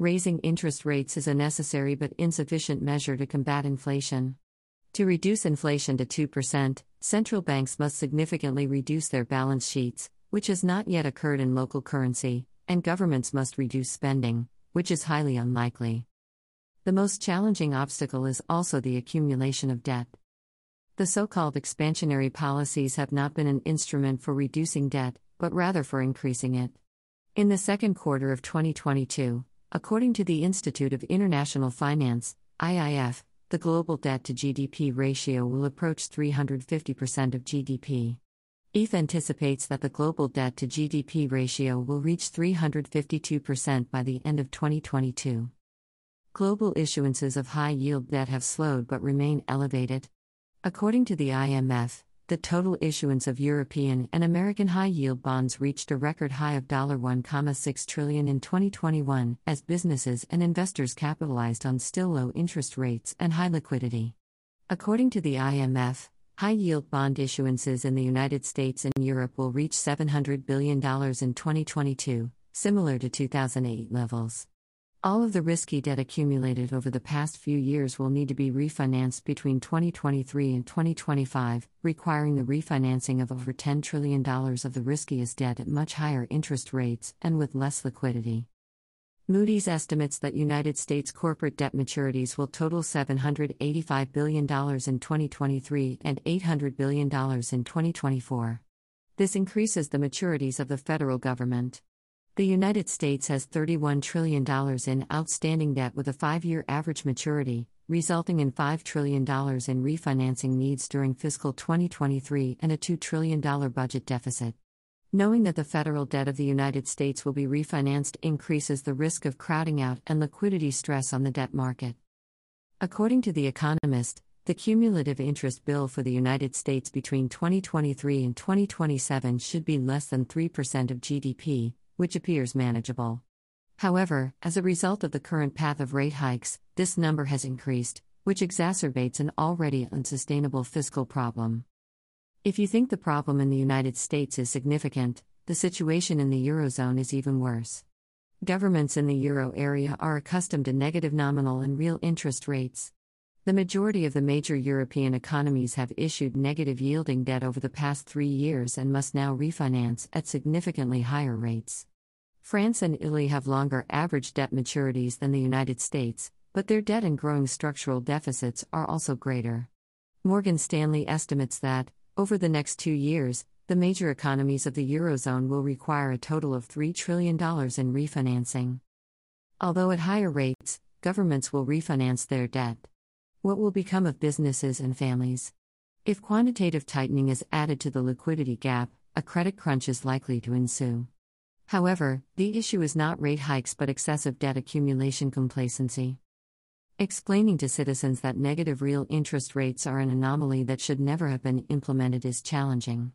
Raising interest rates is a necessary but insufficient measure to combat inflation. To reduce inflation to 2%, central banks must significantly reduce their balance sheets, which has not yet occurred in local currency, and governments must reduce spending, which is highly unlikely. The most challenging obstacle is also the accumulation of debt. The so called expansionary policies have not been an instrument for reducing debt, but rather for increasing it. In the second quarter of 2022, according to the Institute of International Finance, IIF, the global debt to GDP ratio will approach 350% of GDP. ETH anticipates that the global debt to GDP ratio will reach 352% by the end of 2022. Global issuances of high yield debt have slowed but remain elevated. According to the IMF, the total issuance of European and American high yield bonds reached a record high of 1.6 trillion in 2021 as businesses and investors capitalized on still low interest rates and high liquidity. According to the IMF, high yield bond issuances in the United States and Europe will reach $700 billion in 2022, similar to 2008 levels. All of the risky debt accumulated over the past few years will need to be refinanced between 2023 and 2025, requiring the refinancing of over $10 trillion of the riskiest debt at much higher interest rates and with less liquidity. Moody's estimates that United States corporate debt maturities will total $785 billion in 2023 and $800 billion in 2024. This increases the maturities of the federal government. The United States has $31 trillion in outstanding debt with a five year average maturity, resulting in $5 trillion in refinancing needs during fiscal 2023 and a $2 trillion budget deficit. Knowing that the federal debt of the United States will be refinanced increases the risk of crowding out and liquidity stress on the debt market. According to The Economist, the cumulative interest bill for the United States between 2023 and 2027 should be less than 3% of GDP, which appears manageable. However, as a result of the current path of rate hikes, this number has increased, which exacerbates an already unsustainable fiscal problem. If you think the problem in the United States is significant, the situation in the Eurozone is even worse. Governments in the euro area are accustomed to negative nominal and real interest rates. The majority of the major European economies have issued negative yielding debt over the past three years and must now refinance at significantly higher rates. France and Italy have longer average debt maturities than the United States, but their debt and growing structural deficits are also greater. Morgan Stanley estimates that, over the next two years, the major economies of the Eurozone will require a total of $3 trillion in refinancing. Although at higher rates, governments will refinance their debt. What will become of businesses and families? If quantitative tightening is added to the liquidity gap, a credit crunch is likely to ensue. However, the issue is not rate hikes but excessive debt accumulation complacency. Explaining to citizens that negative real interest rates are an anomaly that should never have been implemented is challenging.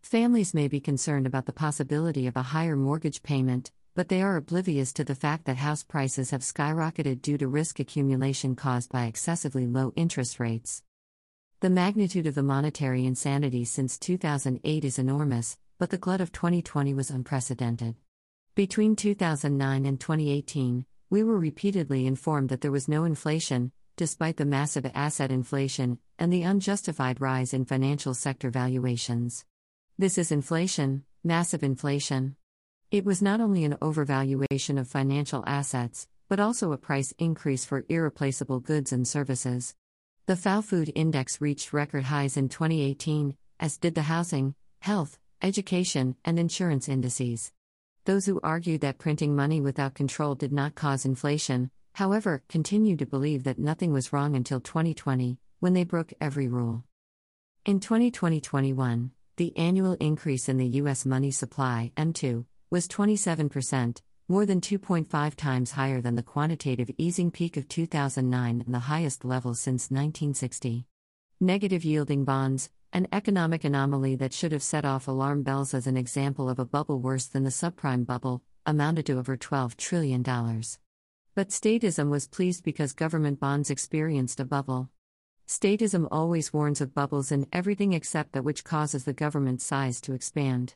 Families may be concerned about the possibility of a higher mortgage payment, but they are oblivious to the fact that house prices have skyrocketed due to risk accumulation caused by excessively low interest rates. The magnitude of the monetary insanity since 2008 is enormous, but the glut of 2020 was unprecedented. Between 2009 and 2018, we were repeatedly informed that there was no inflation, despite the massive asset inflation and the unjustified rise in financial sector valuations. This is inflation, massive inflation. It was not only an overvaluation of financial assets, but also a price increase for irreplaceable goods and services. The FAO Food Index reached record highs in 2018, as did the housing, health, education, and insurance indices. Those who argued that printing money without control did not cause inflation, however, continue to believe that nothing was wrong until 2020, when they broke every rule. In 2020 21, the annual increase in the U.S. money supply, M2, was 27%, more than 2.5 times higher than the quantitative easing peak of 2009 and the highest level since 1960. Negative yielding bonds, an economic anomaly that should have set off alarm bells as an example of a bubble worse than the subprime bubble, amounted to over $12 trillion. But statism was pleased because government bonds experienced a bubble. Statism always warns of bubbles in everything except that which causes the government size to expand.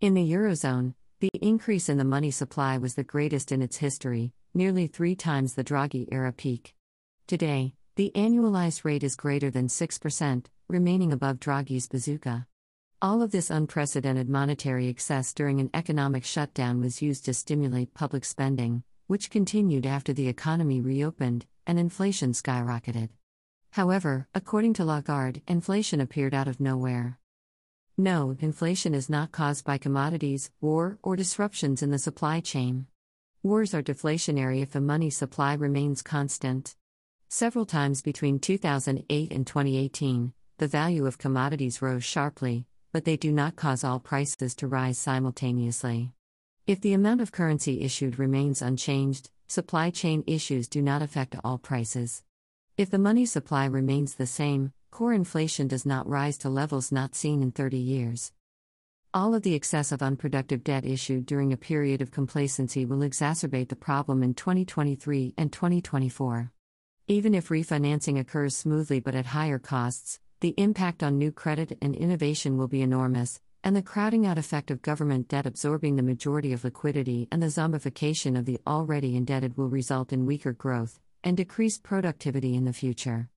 In the Eurozone, the increase in the money supply was the greatest in its history, nearly three times the Draghi era peak. Today, the annualized rate is greater than 6%, remaining above Draghi's bazooka. All of this unprecedented monetary excess during an economic shutdown was used to stimulate public spending, which continued after the economy reopened and inflation skyrocketed. However, according to Lagarde, inflation appeared out of nowhere. No, inflation is not caused by commodities, war, or disruptions in the supply chain. Wars are deflationary if the money supply remains constant. Several times between 2008 and 2018, the value of commodities rose sharply, but they do not cause all prices to rise simultaneously. If the amount of currency issued remains unchanged, supply chain issues do not affect all prices. If the money supply remains the same, core inflation does not rise to levels not seen in 30 years. All of the excess of unproductive debt issued during a period of complacency will exacerbate the problem in 2023 and 2024. Even if refinancing occurs smoothly but at higher costs, the impact on new credit and innovation will be enormous, and the crowding out effect of government debt absorbing the majority of liquidity and the zombification of the already indebted will result in weaker growth and decreased productivity in the future.